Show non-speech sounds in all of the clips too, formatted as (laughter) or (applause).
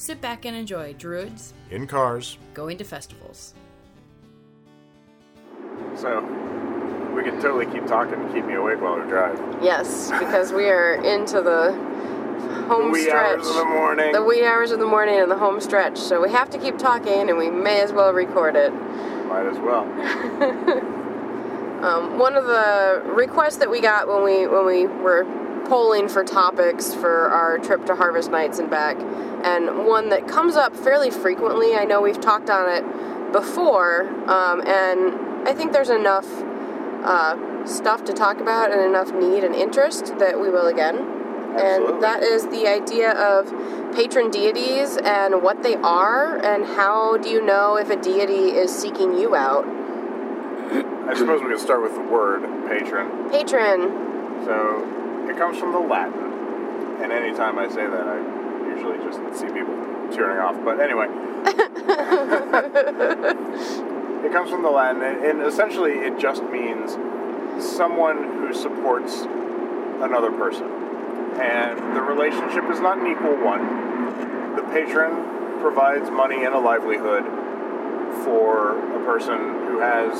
sit back and enjoy Druids In cars, going to festivals. So we can totally keep talking and keep me awake while we drive. Yes, because we are into the home Wee stretch. hours of the morning. The wee hours of the morning and the home stretch. So we have to keep talking and we may as well record it. Might as well. (laughs) Um, one of the requests that we got when we when we were polling for topics for our trip to Harvest Nights and back, and one that comes up fairly frequently. I know we've talked on it before, um, and I think there's enough uh, stuff to talk about and enough need and interest that we will again. Absolutely. And that is the idea of patron deities and what they are, and how do you know if a deity is seeking you out? I suppose we could start with the word patron. Patron. So it comes from the Latin, and anytime I say that, I usually just see people tearing off. But anyway, (laughs) it comes from the Latin, and and essentially it just means someone who supports another person. And the relationship is not an equal one. The patron provides money and a livelihood for a person who has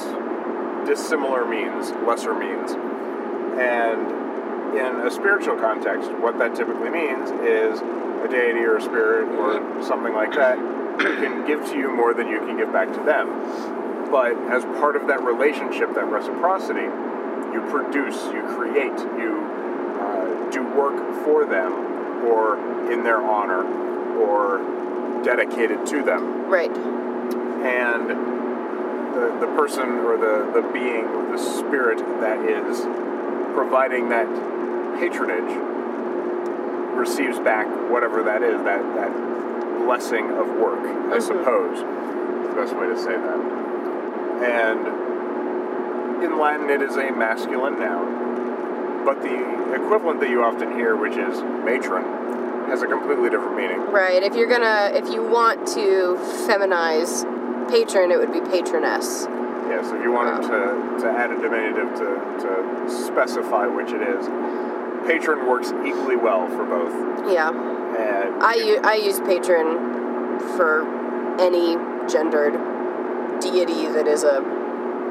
dissimilar means, lesser means. And in a spiritual context, what that typically means is a deity or a spirit or something like that who can give to you more than you can give back to them. But as part of that relationship, that reciprocity, you produce, you create, you uh, do work for them or in their honor or dedicated to them Right. and the, the person or the, the being or the spirit that is providing that patronage receives back whatever that is that, that blessing of work i mm-hmm. suppose is the best way to say that and in latin it is a masculine noun but the equivalent that you often hear which is matron has a completely different meaning Right. If you're gonna, if you want to feminize patron, it would be patroness. Yes, if you wanted to, to add a diminutive to, to specify which it is, patron works equally well for both. Yeah. And I, u- I use patron for any gendered deity that is a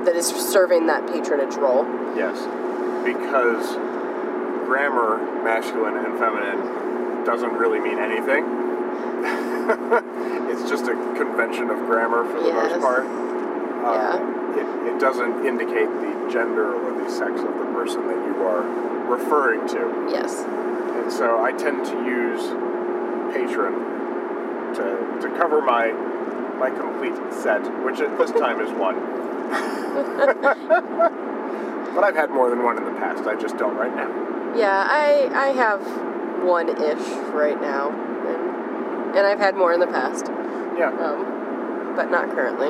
that is serving that patronage role. yes, because grammar, masculine and feminine, doesn't really mean anything. (laughs) it's just a convention of grammar for the Yes. most part. Uh, it, it doesn't indicate the gender or the sex of the person that you are referring to. Yes. And so I tend to use patron to, to cover my my complete set, which at this time is one. (laughs) but I've had more than one in the past. I just don't right now. Yeah. I I have one ish right now, and and I've had more in the past. Yeah. um, but not currently.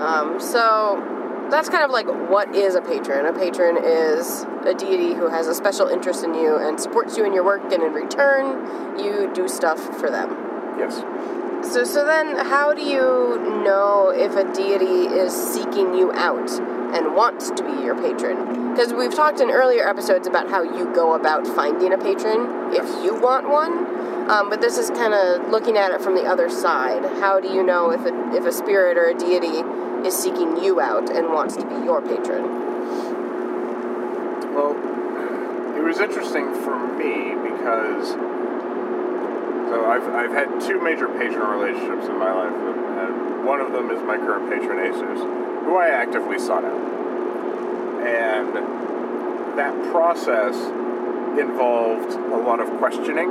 Um, so that's kind of like what is a patron? A patron is a deity who has a special interest in you and supports you in your work, and in return, you do stuff for them. Yes. So, so then, how do you know if a deity is seeking you out and wants to be your patron? Because we've talked in earlier episodes about how you go about finding a patron if you want one. Um, but this is kind of looking at it from the other side. How do you know if a, if a spirit or a deity is seeking you out and wants to be your patron? Well, it was interesting for me because so I've, I've had two major patron relationships in my life. I've one of them is my current patron, Esus, who I actively sought out. And that process involved a lot of questioning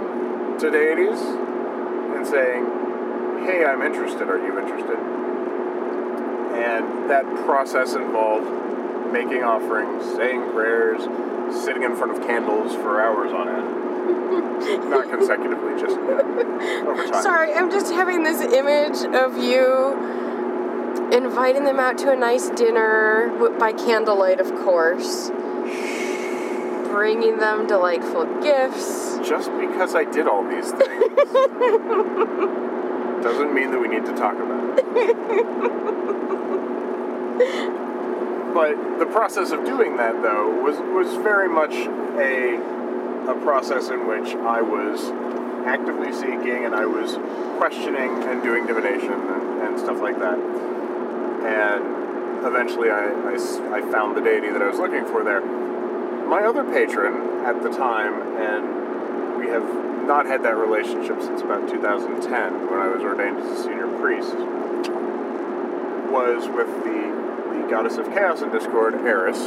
to deities and saying, hey, I'm interested, are you interested? And that process involved making offerings, saying prayers, sitting in front of candles for hours on end. (laughs) Not consecutively, just you know, over time. Sorry, I'm just having this image of you inviting them out to a nice dinner by candlelight, of course. Bringing them delightful gifts. Just because I did all these things (laughs) doesn't mean that we need to talk about it. (laughs) but the process of doing that, though, was was very much a a process in which I was actively seeking and I was questioning and doing divination and, and stuff like that. And eventually, I I found the deity that I was looking for there. My other patron at the time, and we have not had that relationship since about 2010 when I was ordained as a senior priest, was with the, the goddess of chaos and discord, Eris.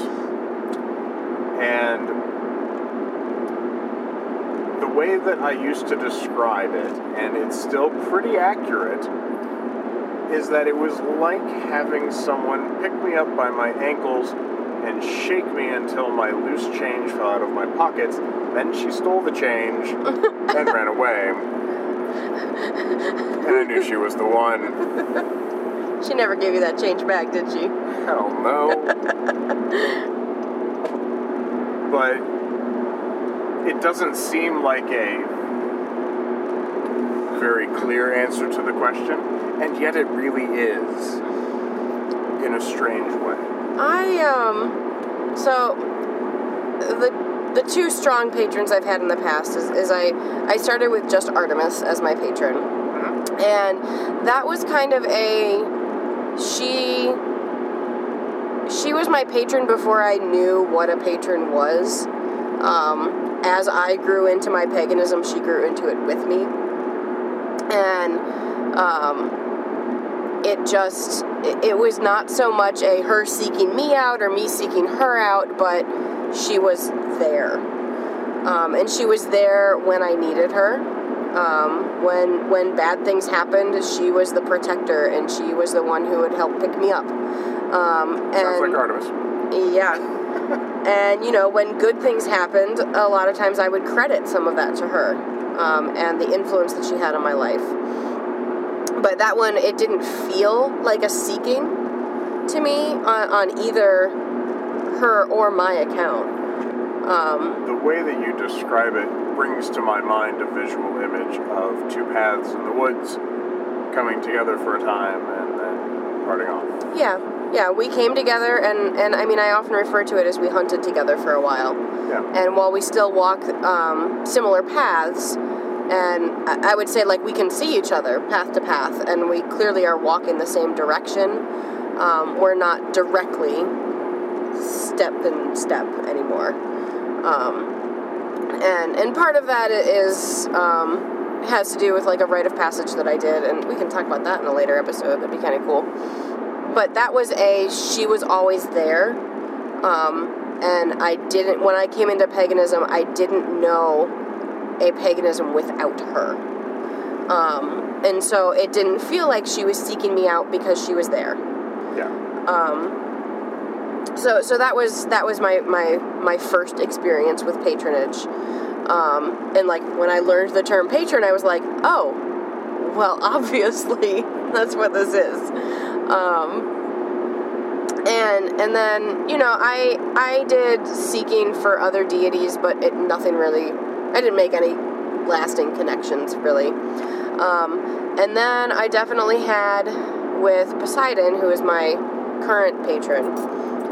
And the way that I used to describe it, and it's still pretty accurate, is that it was like having someone pick me up by my ankles and shake me until my loose change fell out of my pockets. Then she stole the change and ran away. (laughs) And I knew she was the one. She never gave you that change back, did she? Hell no. but it doesn't seem like a very clear answer to the question, and yet it really is in a strange way. I um so the the two strong patrons I've had in the past is, is I I started with just Artemis as my patron. And that was kind of a she she was my patron before I knew what a patron was. Um, as I grew into my paganism, she grew into it with me. And um, it just it, was not so much a her seeking me out or me seeking her out but she was there um, and she was there when i needed her um, when when bad things happened she was the protector and she was the one who would help pick me up um, and Sounds like Artemis. yeah. and, you know, when good things happened, a lot of times I would credit some of that to her um, and the influence that she had on my life. But that one, it didn't feel like a seeking to me on, on either her or my account. Um, The way that you describe it brings to my mind a visual image of two paths in the woods coming together for a time and then parting off. yeah, yeah, we came together, and, and I mean, I often refer to it as we hunted together for a while. Yeah. and while we still walk um, similar paths and I would say like we can see each other path to path and we clearly are walking the same direction um, we're not directly step and step anymore um, and and part of that is um, has to do with like a rite of passage that I did and we can talk about that in a later episode that'd be kind of cool. But that was a she was always there um, and I didn't when I came into paganism I didn't know a paganism without her. Um, and so it didn't feel like she was seeking me out because she was there. Yeah. um, so so that was that was my my my first experience with patronage um, and like when I learned the term patron I was like oh well (laughs) obviously that's what this is um, and and then you know I I did seeking for other deities, but it nothing really. I didn't make any lasting connections really. Um, and then I definitely had with Poseidon, who is my current patron,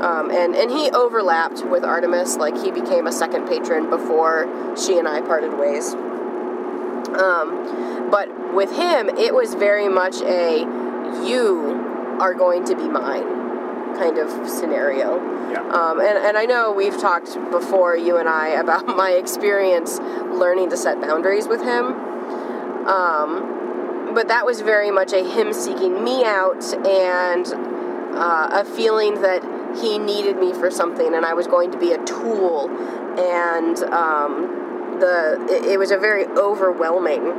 um, and and he overlapped with Artemis. Like he became a second patron before she and I parted ways. Um, but with him, it was very much a you are going to be mine kind of scenario. Yeah. Um, and, and I know we've talked before, you and I, about (laughs) my experience learning to set boundaries with him. Um, but that was very much a him seeking me out and uh, a feeling that he needed me for something and I was going to be a tool. And um, the it, it was a very overwhelming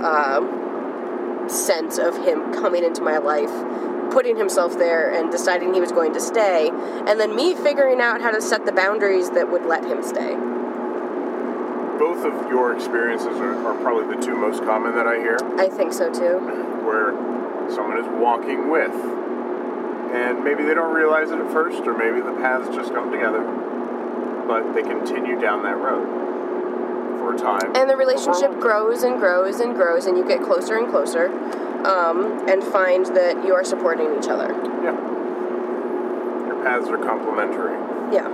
uh, sense of him coming into my life putting himself there and deciding he was going to stay and then me figuring out how to set the boundaries that would let him stay. Both of your experiences are, are probably the two most common that I hear, I think so too. Where someone is walking with, and maybe they don't realize it at first, or maybe the paths just come together, but they continue down that road for a time. and the relationship grows and grows and grows and you get closer and closer um, and find that you are supporting each other. Yeah. Your paths are complementary. yeah.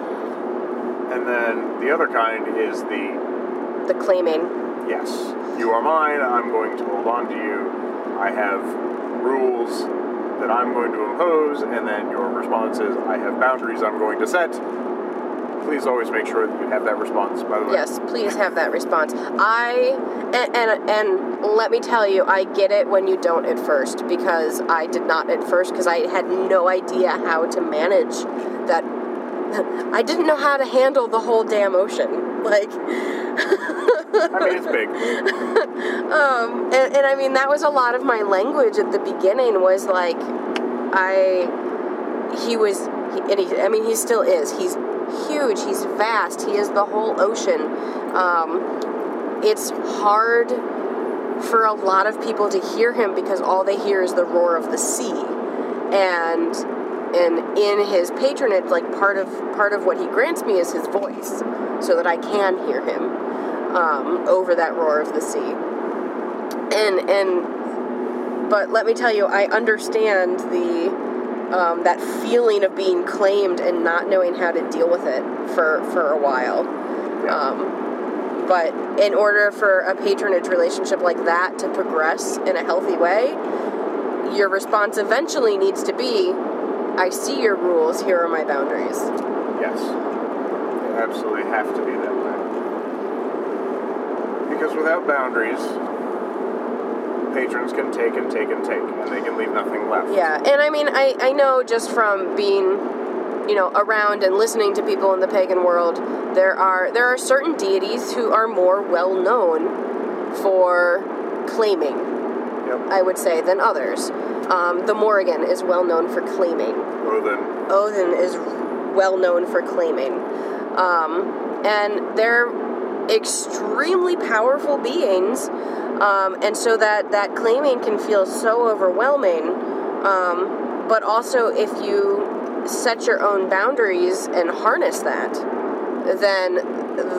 And then the other kind is the the claiming. Yes, you are mine, I'm going to hold on to you, I have rules that I'm going to impose, and then your response is, I have boundaries I'm going to set. Please always make sure that you have that response, by the way. yes please have that response i and, and and let me tell you i get it when you don't at first because i did not at first because i had no idea how to manage that (laughs) i didn't know how to handle the whole damn ocean like I mean, it's big. (laughs) um, and, and I mean that was a lot of my language at the beginning was like I he was he, and he, I mean he still is. He's huge. He's vast. He is the whole ocean. Um, it's hard for a lot of people to hear him because all they hear is the roar of the sea. And and in his patronage like part of part of what he grants me is his voice so that I can hear him um, over that roar of the sea. And and but let me tell you i understand the um, that feeling of being claimed and not knowing how to deal with it for for a while. Um, but in order for a patronage relationship like that to progress in a healthy way your response eventually needs to be i see your rules. Here are my boundaries. Yes. Absolutely have to be that way. Because without boundaries, patrons can take and take and take, and they can leave nothing left. Yeah, and I mean, I, I know just from being, you know, around and listening to people in the pagan world, there are there are certain deities who are more well known for claiming, Yep. I would say, than others. Um, the Morrigan is well known for claiming. Odin. Odin is well known for claiming. Um, and they're extremely powerful beings. Um, and so that, that claiming can feel so overwhelming. Um, but also, if you set your own boundaries and harness that, then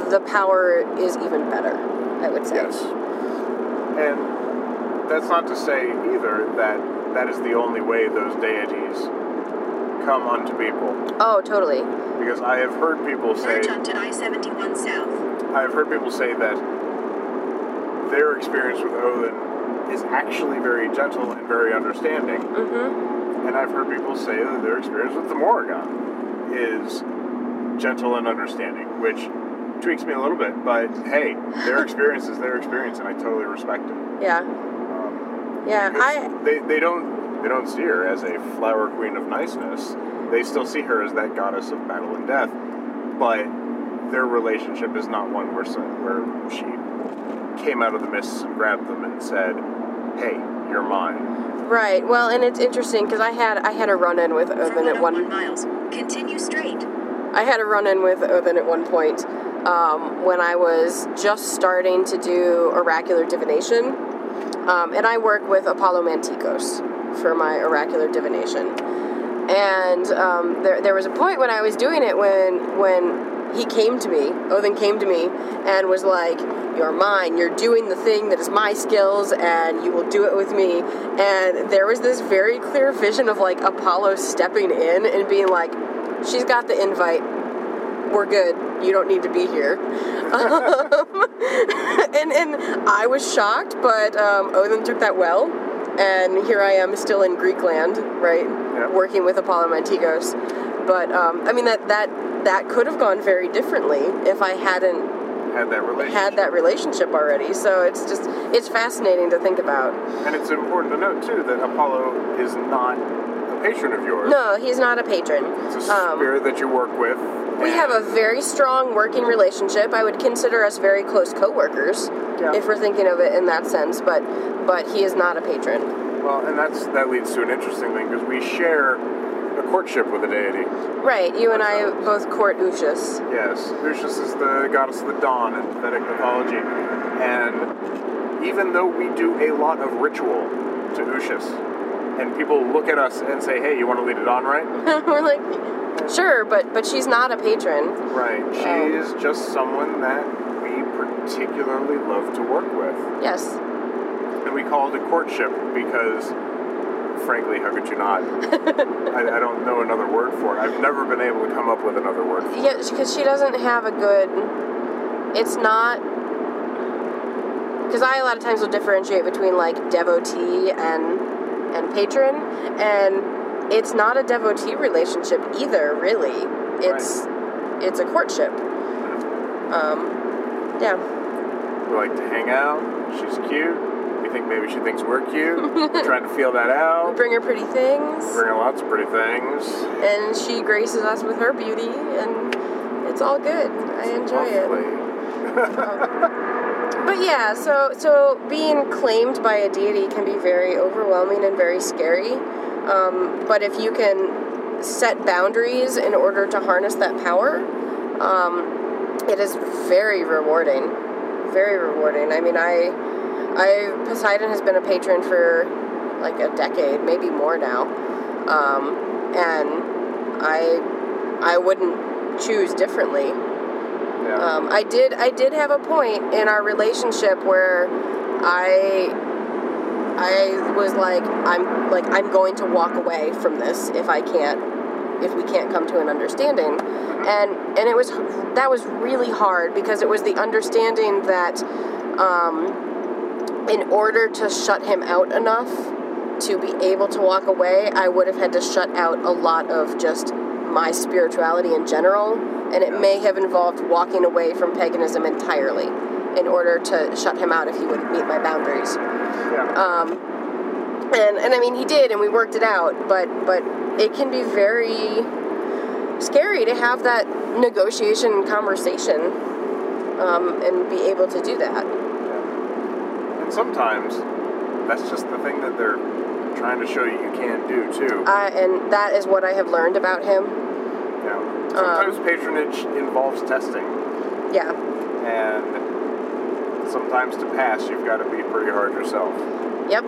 the power is even better, I would say. Yes. And that's not to say either that that is the only way those deities come unto people. Oh, totally. Because I have heard people say Merge onto I-71 South. I've heard people say that their experience with Odin is actually very gentle and very understanding. Mm-hmm. And I've heard people say that their experience with the Morrigan is gentle and understanding, which tweaks me a little bit. But hey, their (laughs) experience is their experience, and I totally respect it. Yeah. Um, Yeah. because I. they, they don't they don't see her as a flower queen of niceness. They still see her as that goddess of battle and death. But their relationship is not one where some, where she came out of the mists and grabbed them and said, "Hey, you're mine." Right. Well, and it's interesting because I had I had a run in with For Odin at one. miles, continue straight. I had a run in with Odin at one point um, when I was just starting to do oracular divination, um, and I work with Apollo Mantikos for my oracular divination. And um, there, there was a point when I was doing it when when he came to me, Odin came to me, and was like, "You're mine. You're doing the thing that is my skills, and you will do it with me." And there was this very clear vision of like Apollo stepping in and being like, "She's got the invite. We're good. You don't need to be here." (laughs) um, (laughs) and and I was shocked, but um, Odin took that well, and here I am still in Greek land, right, Yeah. working with Apollo Mantikos. But um, I mean that that that could have gone very differently if I hadn't had that relationship. had that relationship already. So it's just it's fascinating to think about. And it's important to note too that Apollo is not a patron of yours. No, he's not a patron. It's a Um, spirit that you work with. We have a very strong working relationship. I would consider us very close coworkers, Yeah. if we're thinking of it in that sense. But but he is not a patron. well, and that's that leads to an interesting thing because we share a courtship with a deity. Right. You and I both court Ushas. Yes, Ushas is the goddess of the dawn in Vedic mythology, and even though we do a lot of ritual to Ushas, and people look at us and say, "Hey, you want to lead it on, right?" (laughs) we're like, sure, but but she's not a patron. Right. She Oh. is just someone that we particularly love to work with, Yes. and we call it a courtship because, frankly, how could you not? (laughs) I, I don't know another word for it. I've never been able to come up with another word. For. Yeah, because she doesn't have a good. It's not. Because I a lot of times will differentiate between like devotee and and patron, and it's not a devotee relationship either. Really, it's it's a courtship. Um, yeah, We like to hang out. She's cute. We think maybe she thinks we're cute. We're trying to feel that we out. (laughs) bring her pretty things, Bring her lots of pretty things. and she graces us with her beauty, and it's all good. I enjoy it. Lovely. (laughs) But yeah, so so being claimed by a deity can be very overwhelming and very scary. Um, but if you can set boundaries in order to harness that power, um, it is very rewarding. Very rewarding. I mean, I, I Poseidon has been a patron for like a decade, maybe more now, um, and I, I wouldn't choose differently. Yeah. Um, I did. I did have a point in our relationship where I, I was like, I'm like, I'm going to walk away from this if I can't, if we can't come to an understanding, and and it was that was really hard because it was the understanding that, um, in order to shut him out enough to be able to walk away, I would have had to shut out a lot of just my spirituality in general, and it may have involved walking away from paganism entirely in order to shut him out if he wouldn't meet my boundaries. yeah. Um, and and I mean he did, and we worked it out, but but it can be very scary to have that negotiation conversation um, and be able to do that. Yeah. and sometimes that's just the thing that they're trying to show you you can do too. Uh, and that is what I have learned about him. You know, uh, sometimes patronage involves testing, Yeah. and sometimes to pass you've got to be pretty hard yourself. Yep.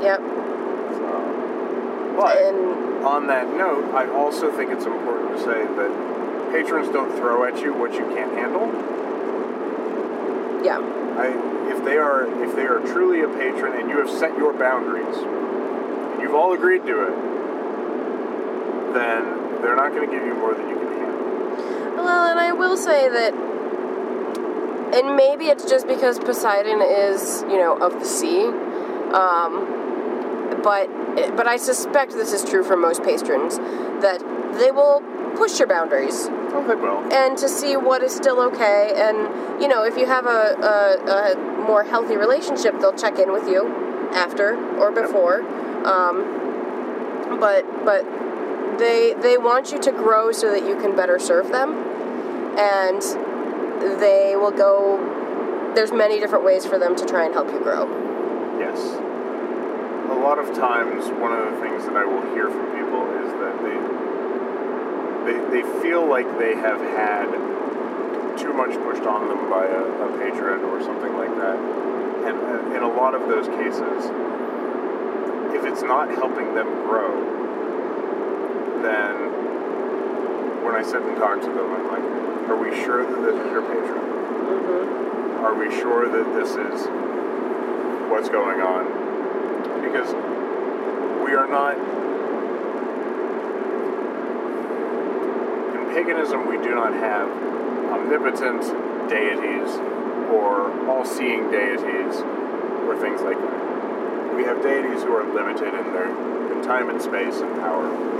Yep. So, but And on that note, I also think it's important to say that patrons don't throw at you what you can't handle. yeah. I, if they are if they are truly a patron and you have set your boundaries, and you've all agreed to it, then they're not going to give you more than you can handle. Well, and I will say that, and maybe it's just because Poseidon is, you know, of the sea, um, but but I suspect this is true for most patrons that they will push your boundaries Oh, they will. and to see what is still okay. And you know, if you have a, a, a more healthy relationship, they'll check in with you after or before. Um, but but they they want you to grow so that you can better serve them, and they will go. There's many different ways for them to try and help you grow. Yes. A lot of times, one of the things that I will hear from people is that they they, they feel like they have had too much pushed on them by a, a patron or something like that. And in a lot of those cases, if it's not helping them grow, then when I sit and talk to them, I'm like, are we sure that this is your patron? Mm-hmm. Are we sure that this is what's going on? Because we are not. In paganism, we do not have omnipotent deities or all seeing deities or things like that. We have deities who are limited in their in time and space and power.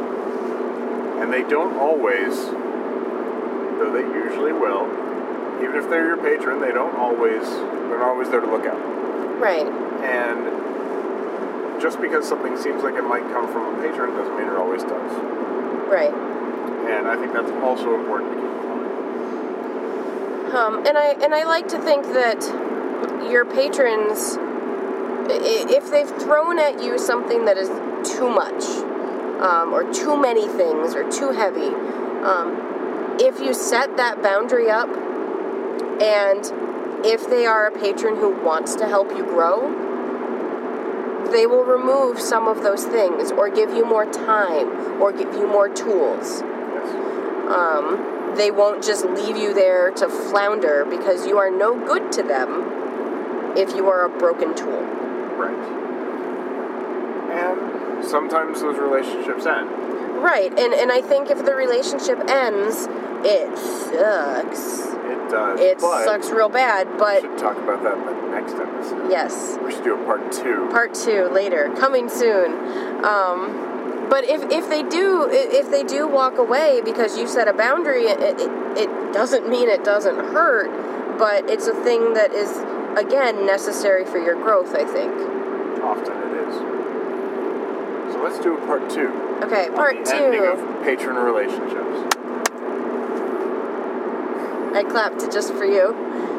And they don't always, though they usually will, even if they're your patron, they don't always they're not always there to look out. Right. And just because something seems like it might come from a patron doesn't mean it always does. Right. And I think that's also important to keep in mind. Um, and I and I like to think that your patrons, if they've thrown at you something that is too much, um, or too many things, or too heavy, um, if you set that boundary up, and if they are a patron who wants to help you grow, they will remove some of those things, or give you more time, or give you more tools um, they won't just leave you there to flounder because you are no good to them if you are a broken tool. Right. Sometimes those relationships end. Right, and, and I think if the relationship ends, it sucks. It does. It sucks real bad, But We should talk about that in the next episode. yes, We should do a part two. part two later, coming soon. Um, but if, if they do if they do walk away because you set a boundary, it, it, it doesn't mean it doesn't hurt, but it's a thing that is again necessary for your growth. I think. Often it is. So let's do a part two. Okay, on part the ending two. of patron relationships. I clapped just for you.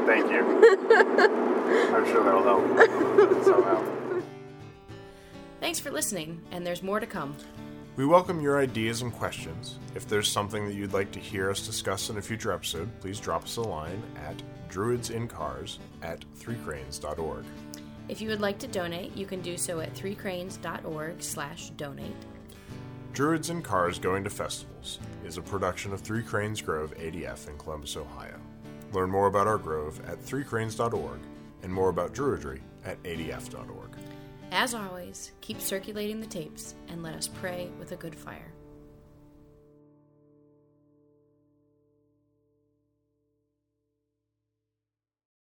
Thank you. (laughs) I'm sure that'll help somehow. Thanks for listening, and there's more to come. We welcome your ideas and questions. If there's something that you'd like to hear us discuss in a future episode, please drop us a line at druidsincars at threecranes.org. If you would like to donate, you can do so at threecranes.org slash donate. Druids in Cars Going to Festivals is a production of Three Cranes Grove ADF in Columbus, Ohio. Learn more about our grove at threecranes.org and more about Druidry at adf.org. As always, keep circulating the tapes and let us pray with a good fire.